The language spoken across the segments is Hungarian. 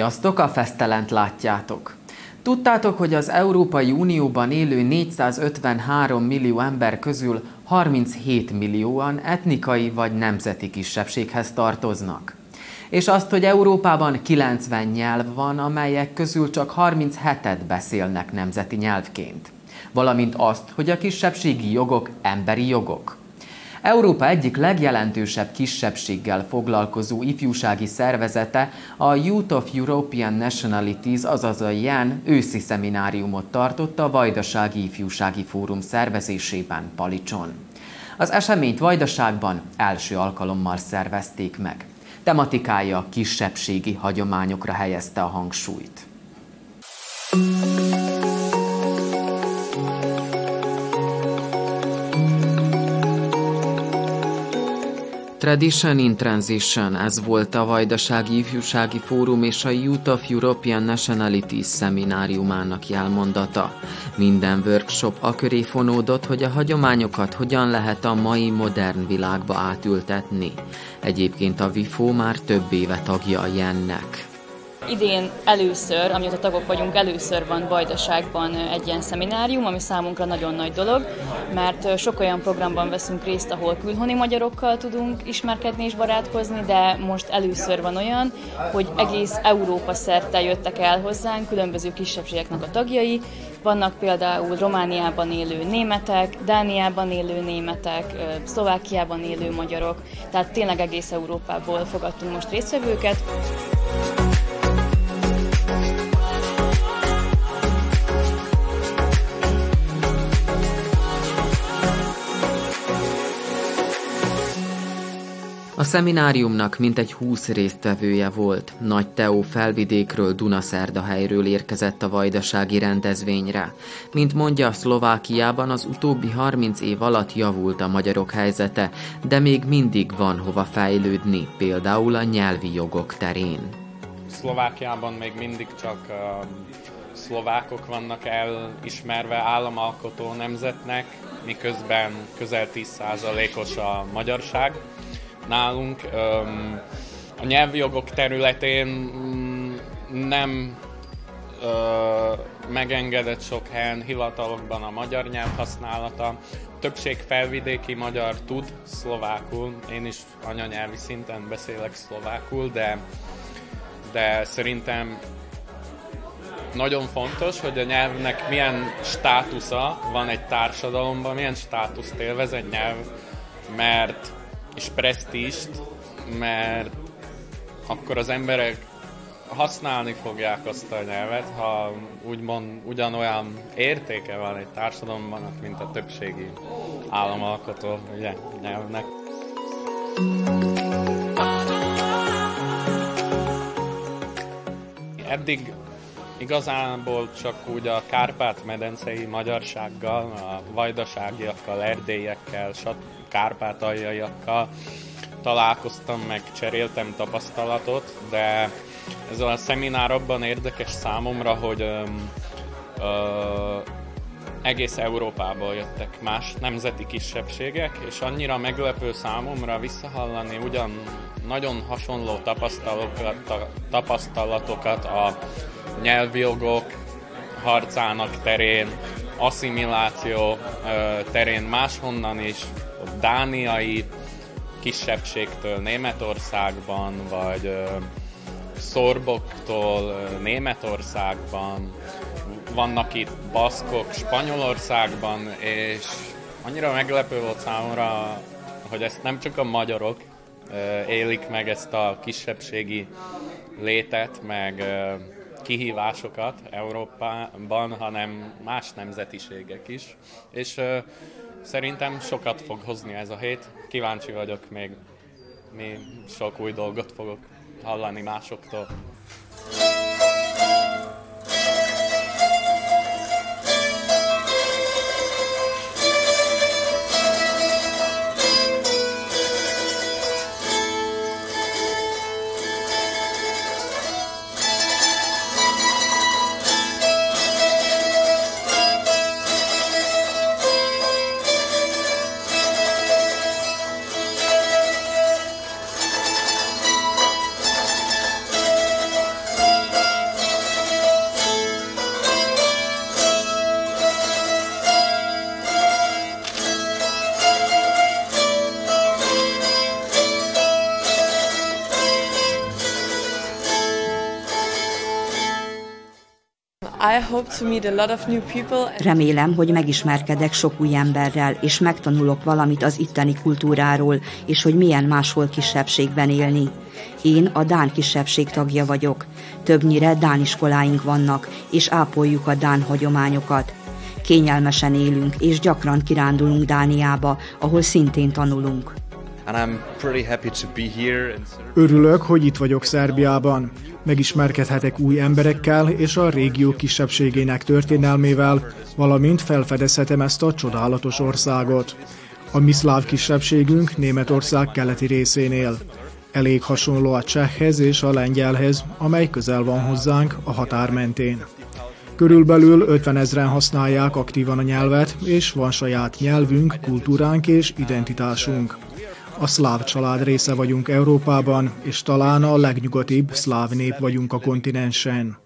Sziasztok, a Fesztelent látjátok! Tudtátok, hogy az Európai Unióban élő 453 millió ember közül 37 millióan etnikai vagy nemzeti kisebbséghez tartoznak? És azt, hogy Európában 90 nyelv van, amelyek közül csak 37-et beszélnek nemzeti nyelvként. Valamint azt, hogy a kisebbségi jogok emberi jogok. Európa egyik legjelentősebb kisebbséggel foglalkozó ifjúsági szervezete, a Youth of European Nationalities, azaz a JEN őszi szemináriumot tartott a Vajdasági Ifjúsági Fórum szervezésében Palicson. Az eseményt Vajdaságban első alkalommal szervezték meg. Tematikája kisebbségi hagyományokra helyezte a hangsúlyt. Tradition in Transition, ez volt a Vajdasági Ifjúsági Fórum és a Youth of European Nationalities szemináriumának jelmondata. Minden workshop a köré fonódott, hogy a hagyományokat hogyan lehet a mai modern világba átültetni. Egyébként a WIFO már több éve tagja a Jennek. Idén először, amióta tagok vagyunk, először van Vajdaságban egy ilyen szeminárium, ami számunkra nagyon nagy dolog, mert sok olyan programban veszünk részt, ahol külhoni magyarokkal tudunk ismerkedni és barátkozni, de most először van olyan, hogy egész Európa szerte jöttek el hozzánk különböző kisebbségeknek a tagjai. Vannak például Romániában élő németek, Dániában élő németek, Szlovákiában élő magyarok, tehát tényleg egész Európából fogadtunk most résztvevőket. A szemináriumnak mintegy 20 résztvevője volt. Nagy Teó felvidékről, Dunaszerdahelyről érkezett a vajdasági rendezvényre. Mint mondja, Szlovákiában az utóbbi 30 év alatt javult a magyarok helyzete, de még mindig van hova fejlődni, például a nyelvi jogok terén. Szlovákiában még mindig csak uh, szlovákok vannak elismerve államalkotó nemzetnek, miközben közel 10%-os a magyarság nálunk. A nyelvi jogok területén mm, nem megengedett sok helyen hivatalokban a magyar nyelv használata. Többség felvidéki magyar tud szlovákul, én is anyanyelvi szinten beszélek szlovákul, de, de szerintem nagyon fontos, hogy a nyelvnek milyen státusza van egy társadalomban, milyen státuszt élvez egy nyelv, mert és presztíst, mert akkor az emberek használni fogják azt a nyelvet, ha úgymond ugyanolyan értéke van egy társadalomban, mint a többségi államalkotó ugye, nyelvnek. Eddig igazából csak úgy a Kárpát-medencei magyarsággal, a vajdaságiakkal, erdélyekkel, kárpátaljaiakkal találkoztam, meg cseréltem tapasztalatot, de ez a szeminár abban érdekes számomra, hogy ö, ö, egész Európából jöttek más nemzeti kisebbségek, és annyira meglepő számomra visszahallani ugyan nagyon hasonló tapasztalatokat, tapasztalatokat a nyelvi jogok harcának terén, asszimiláció terén máshonnan is, dániai kisebbségtől Németországban, vagy szorboktól Németországban, vannak itt baszkok Spanyolországban, és annyira meglepő volt számomra, hogy ezt nem csak a magyarok élik meg ezt a kisebbségi létet, meg kihívásokat Európában, hanem más nemzetiségek is. És szerintem sokat fog hozni ez a hét. Kíváncsi vagyok még, mi sok új dolgot fogok hallani másoktól. Remélem, hogy megismerkedek sok új emberrel, és megtanulok valamit az itteni kultúráról, és hogy milyen máshol kisebbségben élni. Én a Dán kisebbség tagja vagyok. Többnyire Dán iskoláink vannak, és ápoljuk a Dán hagyományokat. Kényelmesen élünk, és gyakran kirándulunk Dániába, ahol szintén tanulunk. Örülök, hogy itt vagyok Szerbiában. Megismerkedhetek új emberekkel és a régió kisebbségének történelmével, valamint felfedezhetem ezt a csodálatos országot. A mi szláv kisebbségünk Németország keleti részénél. Elég hasonló a csehhez és a lengyelhez, amely közel van hozzánk a határ mentén. Körülbelül 50 ezeren használják aktívan a nyelvet, és van saját nyelvünk, kultúránk és identitásunk. A szláv család része vagyunk Európában, és talán a legnyugatibb szláv nép vagyunk a kontinensen.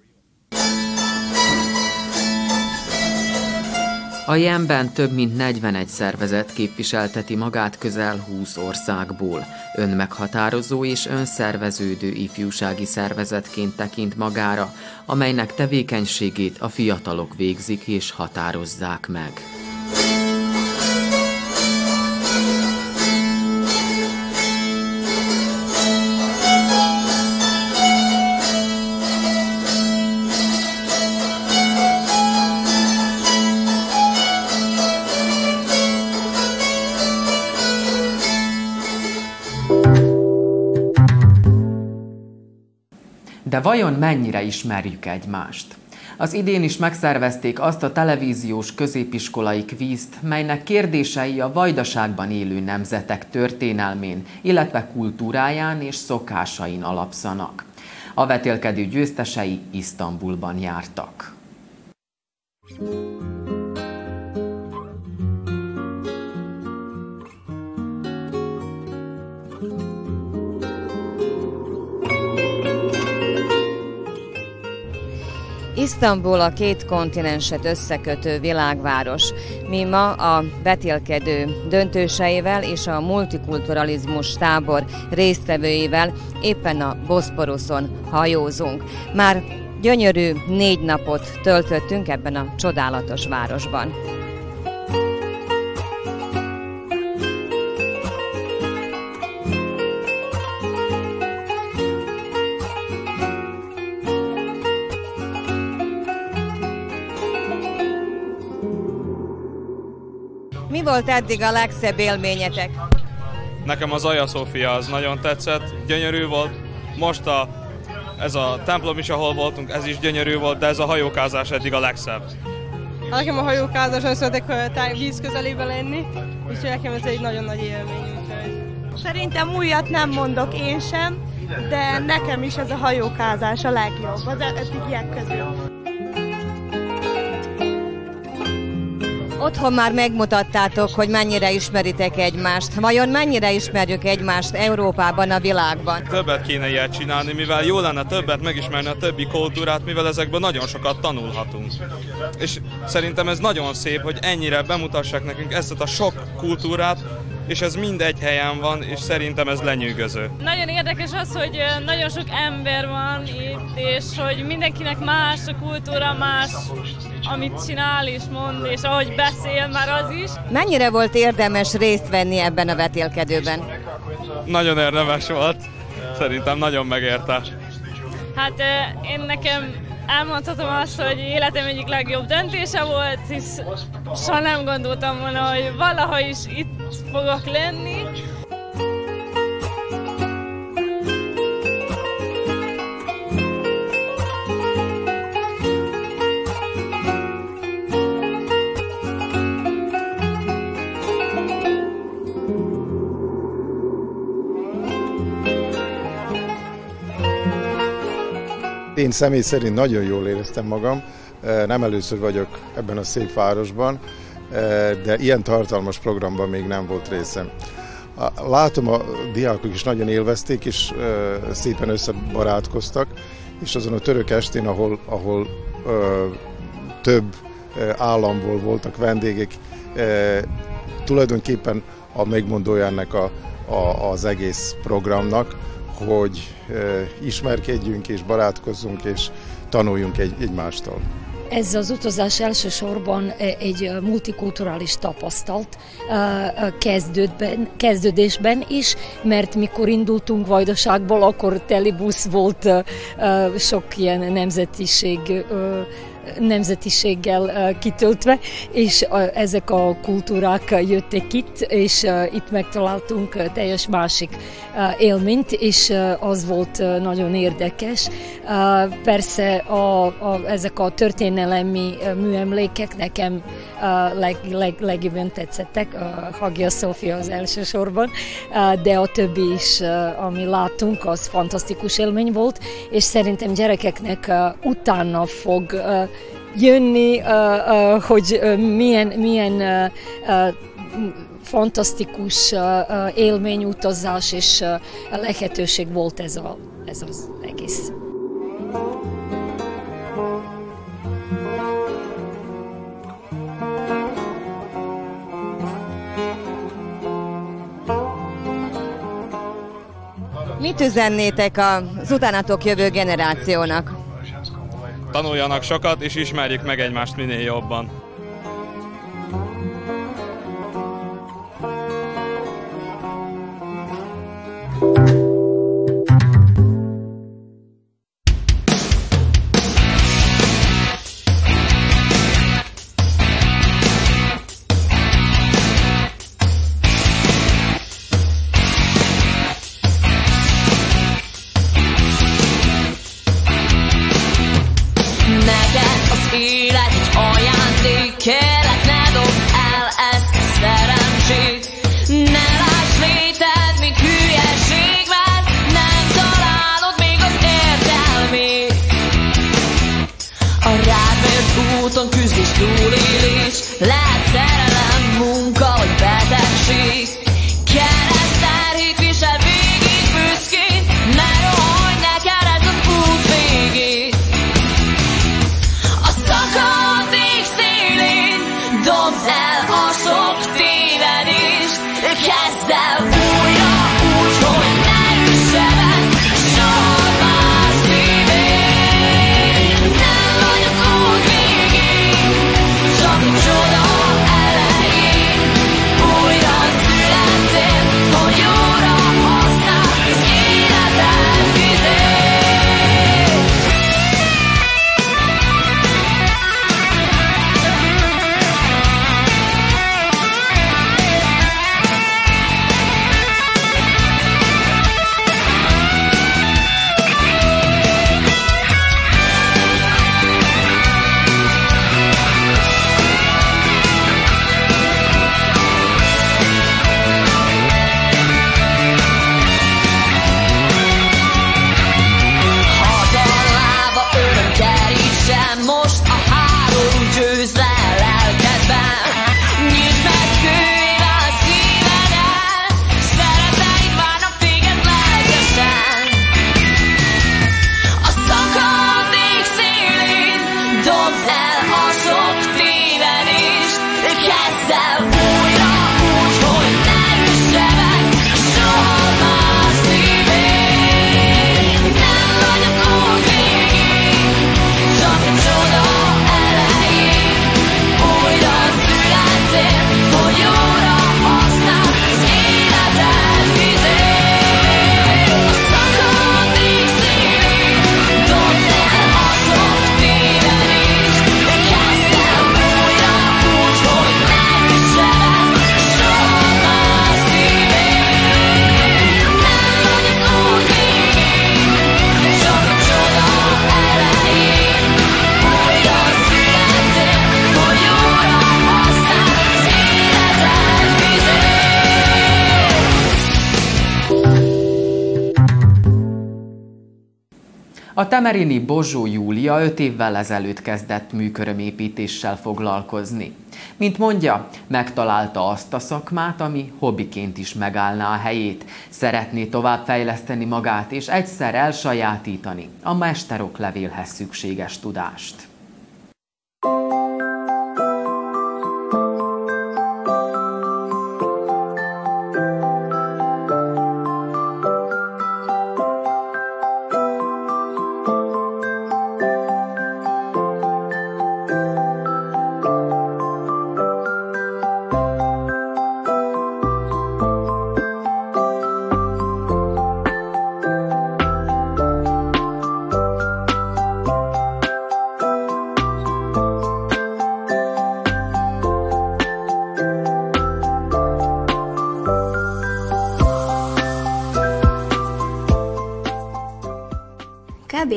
A Jenben több mint 41 szervezet képviselteti magát közel 20 országból. Önmeghatározó és önszerveződő ifjúsági szervezetként tekint magára, amelynek tevékenységét a fiatalok végzik és határozzák meg. De vajon mennyire ismerjük egymást? Az idén is megszervezték azt a televíziós középiskolai kvízt, melynek kérdései a vajdaságban élő nemzetek történelmén, illetve kultúráján és szokásain alapszanak. A vetélkedő győztesei Isztambulban jártak. Isztambul a két kontinenset összekötő világváros. Mi ma a betélkedő döntőseivel és a multikulturalizmus tábor résztvevőivel éppen a Boszporuszon hajózunk. Már gyönyörű négy napot töltöttünk ebben a csodálatos városban. Volt eddig a legszebb élményetek? Nekem az Aja Szófia az nagyon tetszett, gyönyörű volt. Most a, ez a templom is, ahol voltunk, ez is gyönyörű volt, de ez a hajókázás eddig a legszebb. Nekem a hajókázás, hogy szeretek víz közelébe lenni, úgyhogy nekem ez egy nagyon nagy élmény. Úgyhogy. Szerintem újat nem mondok én sem, de nekem is ez a hajókázás a legjobb az eddigiek közül. Otthon már megmutattátok, hogy mennyire ismeritek egymást. Vajon mennyire ismerjük egymást Európában, a világban? Többet kéne ilyet csinálni, mivel jó lenne többet megismerni a többi kultúrát, mivel ezekből nagyon sokat tanulhatunk. És szerintem ez nagyon szép, hogy ennyire bemutassák nekünk ezt a sok kultúrát, és ez mind egy helyen van, és szerintem ez lenyűgöző. Nagyon érdekes az, hogy nagyon sok ember van itt, és hogy mindenkinek más a kultúra, más, amit csinál és mond, és ahogy beszél már az is. Mennyire volt érdemes részt venni ebben a vetélkedőben? Nagyon érdemes volt. Szerintem nagyon megérte. Hát én nekem elmondhatom azt, hogy életem egyik legjobb döntése volt, és soha nem gondoltam volna, hogy valaha is itt fogok lenni. Én személy szerint nagyon jól éreztem magam, nem először vagyok ebben a szép városban, de ilyen tartalmas programban még nem volt részem. Látom, a diákok is nagyon élvezték, és szépen összebarátkoztak, és azon a török estén, ahol, ahol több államból voltak vendégek, tulajdonképpen a megmondója ennek a, a, az egész programnak, hogy ismerkedjünk és barátkozzunk és tanuljunk egy, egymástól. Ez az utazás elsősorban egy multikulturális tapasztalt kezdődben, kezdődésben is, mert mikor indultunk Vajdaságból, akkor telibusz volt sok ilyen nemzetiség nemzetiséggel kitöltve, és ezek a kultúrák jöttek itt, és itt megtaláltunk teljes másik élményt, és az volt nagyon érdekes. Persze a, a, ezek a történelemi műemlékek nekem leg, leg, legjobban tetszettek, Hagia Szófia az elsősorban, de a többi is, ami látunk, az fantasztikus élmény volt, és szerintem gyerekeknek utána fog jönni, hogy milyen, milyen fantasztikus élményutazás és lehetőség volt ez, a, ez az egész. Mit üzennétek az utánatok jövő generációnak? Tanuljanak sokat, és ismerjük meg egymást minél jobban. A Temerini Bozsó Júlia 5 évvel ezelőtt kezdett műkörömépítéssel foglalkozni. Mint mondja, megtalálta azt a szakmát, ami hobbiként is megállná a helyét. Szeretné továbbfejleszteni magát és egyszer elsajátítani a mesteroklevelhez szükséges tudást.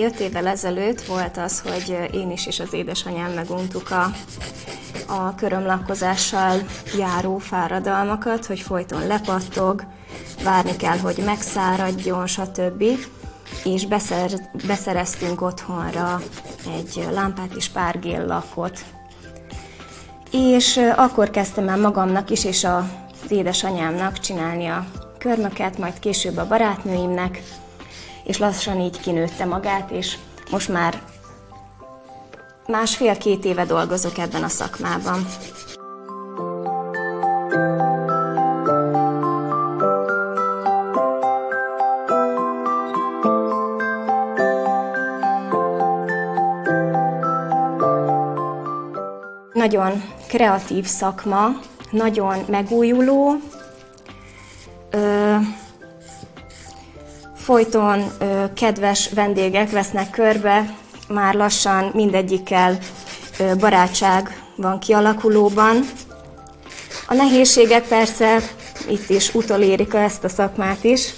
5 évvel ezelőtt volt az, hogy én is és az édesanyám meguntuk a, a körömlakkozással járó fáradalmakat, hogy folyton lepattog, várni kell, hogy megszáradjon, stb. És beszer, beszereztünk otthonra egy lámpát és pár lakot. És akkor kezdtem el magamnak is, és az édesanyámnak csinálni a körmöket, majd később a barátnőimnek, és lassan így kinőtte magát, és most már másfél-két éve dolgozok ebben a szakmában. Nagyon kreatív szakma, nagyon megújuló, folyton ö, kedves vendégek vesznek körbe, már lassan mindegyikkel ö, barátság van kialakulóban. A nehézségek persze itt is utolérik ezt a szakmát is,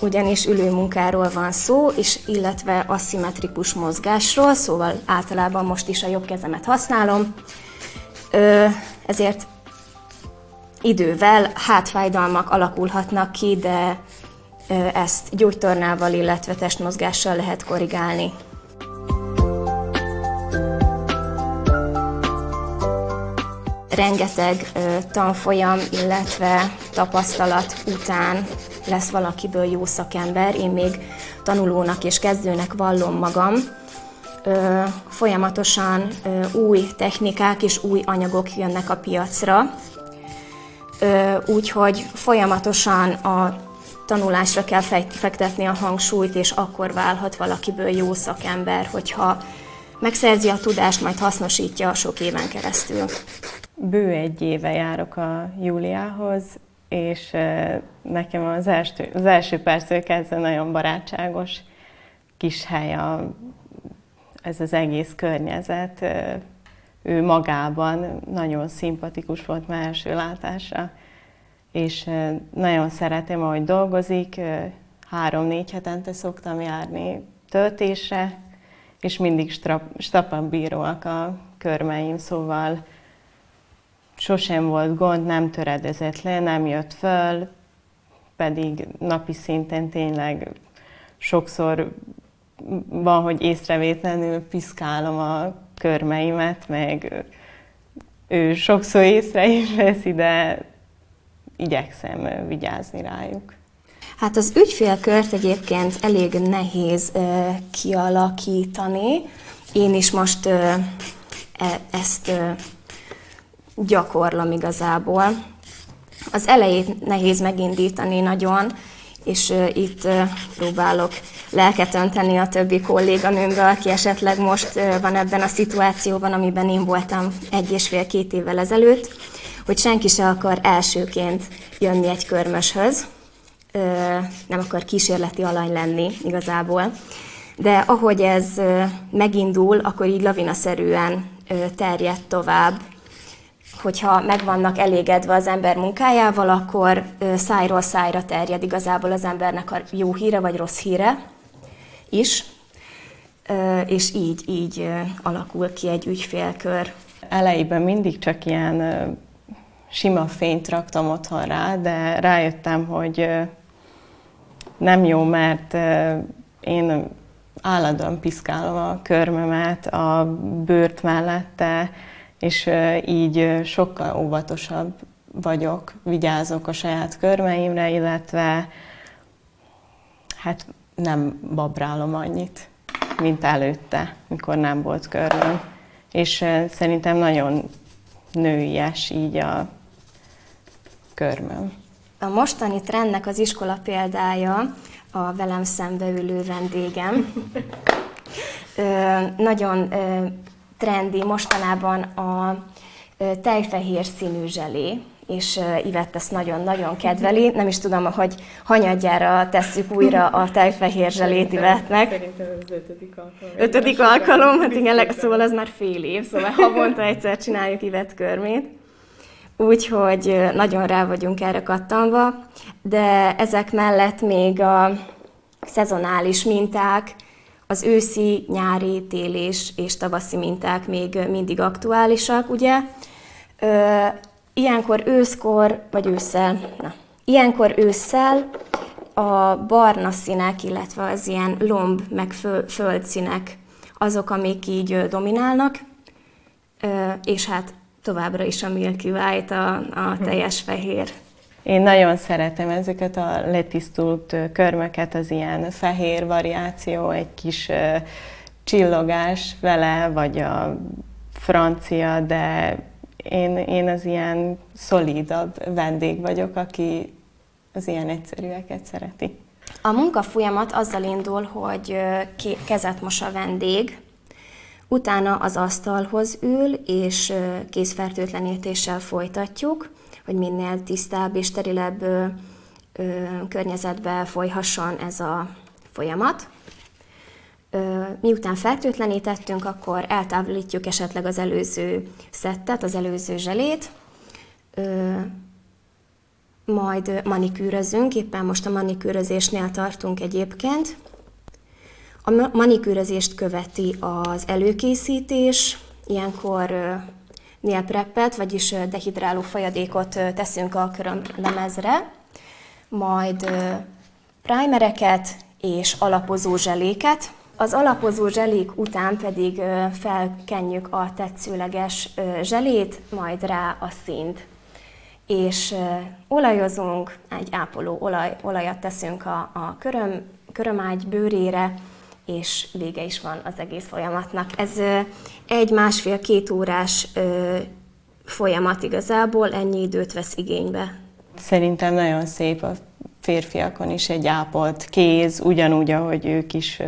ugyanis ülőmunkáról van szó, és illetve aszimmetrikus mozgásról, szóval általában most is a jobb kezemet használom, ezért idővel hátfájdalmak alakulhatnak ki, de ezt gyógytornával, illetve testmozgással lehet korrigálni. Rengeteg tanfolyam, illetve tapasztalat után lesz valakiből jó szakember. Én még tanulónak és kezdőnek vallom magam, folyamatosan új technikák és új anyagok jönnek a piacra, úgyhogy folyamatosan a tanulásra kell fektetni a hangsúlyt, és akkor válhat valakiből jó szakember, hogyha megszerzi a tudást, majd hasznosítja a sok éven keresztül. Bő egy éve járok a Júliához, és nekem az első, az első perctől kezdve nagyon barátságos kis hely a ez az egész környezet, ő magában nagyon szimpatikus volt már első látásra, és nagyon szeretem, ahogy dolgozik, három-négy hetente szoktam járni töltésre, és mindig stapan bíróak a körmeim, szóval sosem volt gond, nem töredezett le, nem jött föl, pedig napi szinten tényleg sokszor van, hogy észrevétlenül piszkálom a körmeimet, meg ő sokszor észre is veszi, de igyekszem vigyázni rájuk. Hát az ügyfélkört egyébként elég nehéz uh, kialakítani. Én is most uh, e- ezt uh, gyakorlom igazából. Az elejét nehéz megindítani nagyon, és itt próbálok lelket önteni a többi kolléganőmre, aki esetleg most van ebben a szituációban, amiben én voltam egy és fél-két évvel ezelőtt, hogy senki se akar elsőként jönni egy körmöshöz, nem akar kísérleti alany lenni igazából, de ahogy ez megindul, akkor így lavinaszerűen terjed tovább, hogyha meg vannak elégedve az ember munkájával, akkor szájról szájra terjed igazából az embernek a jó híre vagy rossz híre is, és így, így alakul ki egy ügyfélkör. Elejében mindig csak ilyen sima fényt raktam otthon rá, de rájöttem, hogy nem jó, mert én állandóan piszkálom a körmömet, a bőrt mellette, és így sokkal óvatosabb vagyok, vigyázok a saját körmeimre, illetve hát nem babrálom annyit, mint előtte, mikor nem volt körmöm. És szerintem nagyon nőies így a körmöm. A mostani trendnek az iskola példája a velem szembeülő vendégem. Ö, nagyon ö, trendi mostanában a tejfehér színű zselé, és Ivett ezt nagyon-nagyon kedveli. Nem is tudom, hogy hanyadjára tesszük újra a tejfehér zselét Ivettnek. Szerintem az ötödik alkalom. Ötödik alkalom, hát igen, szóval az már fél év, szóval havonta egyszer csináljuk Ivett körmét. Úgyhogy nagyon rá vagyunk erre kattanva, de ezek mellett még a szezonális minták, az őszi, nyári, télés és tavaszi minták még mindig aktuálisak, ugye? Ilyenkor őszkor, vagy ősszel, na, ilyenkor ősszel a barna színek, illetve az ilyen lomb meg földszínek azok, amik így dominálnak, és hát továbbra is a Milky White, a, a teljes fehér. Én nagyon szeretem ezeket a letisztult körmöket, az ilyen fehér variáció, egy kis csillogás vele, vagy a francia, de én, én az ilyen szolidabb vendég vagyok, aki az ilyen egyszerűeket szereti. A munka folyamat azzal indul, hogy kezet mos a vendég, utána az asztalhoz ül, és kézfertőtlenítéssel folytatjuk, hogy minél tisztább és sterilebb környezetbe folyhasson ez a folyamat. Miután fertőtlenítettünk, akkor eltávolítjuk esetleg az előző szettet, az előző zselét, majd manikűrözünk, éppen most a manikűrözésnél tartunk egyébként. A manikűrözést követi az előkészítés, ilyenkor nélpreppet, vagyis dehidráló folyadékot teszünk a körömlemezre, majd primereket és alapozó zseléket. Az alapozó zselék után pedig felkenjük a tetszőleges zselét, majd rá a színt. És olajozunk, egy ápoló olaj, olajat teszünk a, a köröm, körömágy bőrére, és vége is van az egész folyamatnak. Ez egy másfél-két órás folyamat igazából, ennyi időt vesz igénybe. Szerintem nagyon szép a férfiakon is egy ápolt kéz, ugyanúgy, ahogy ők is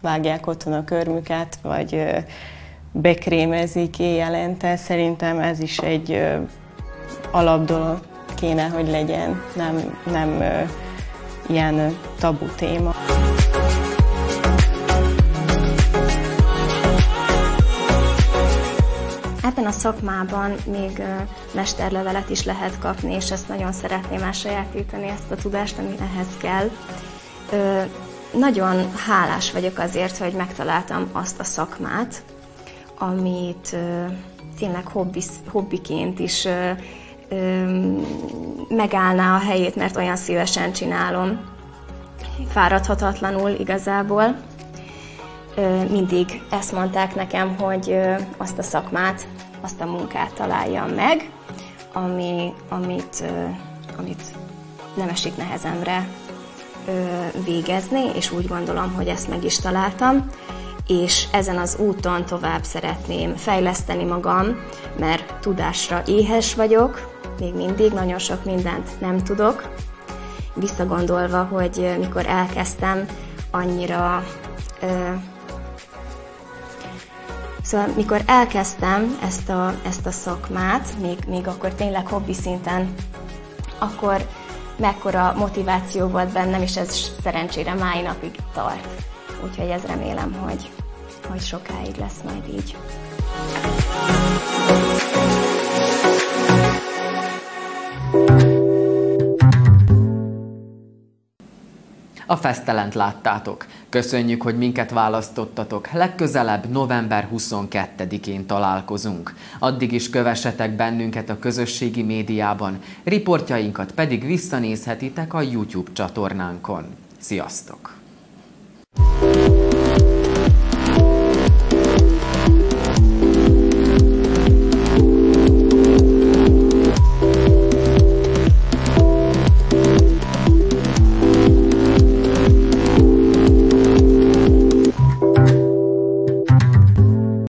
vágják otthon a körmüket, vagy bekrémezik éjjelente. Szerintem ez is egy alapdolog kéne, hogy legyen, nem, nem ilyen tabu téma. Ebben a szakmában még mesterlevelet is lehet kapni, és ezt nagyon szeretném elsajátítani, ezt a tudást, ami ehhez kell. Nagyon hálás vagyok azért, hogy megtaláltam azt a szakmát, amit tényleg hobbi, hobbiként is megállná a helyét, mert olyan szívesen csinálom. Fáradhatatlanul igazából. Mindig ezt mondták nekem, hogy azt a szakmát, azt a munkát találjam meg, ami, amit, amit nem esik nehezemre végezni, és úgy gondolom, hogy ezt meg is találtam és ezen az úton tovább szeretném fejleszteni magam, mert tudásra éhes vagyok, még mindig nagyon sok mindent nem tudok. Visszagondolva, hogy mikor elkezdtem, annyira... Ö, szóval mikor elkezdtem ezt a, ezt a szakmát, még, még akkor tényleg hobbi szinten, akkor mekkora motiváció volt bennem, és ez szerencsére máj napig tart. Úgyhogy ez remélem, hogy, hogy sokáig lesz majd így. A fesztelent láttátok. Köszönjük, hogy minket választottatok. Legközelebb november 22-én találkozunk. Addig is kövessetek bennünket a közösségi médiában, riportjainkat pedig visszanézhetitek a YouTube csatornánkon. Sziasztok!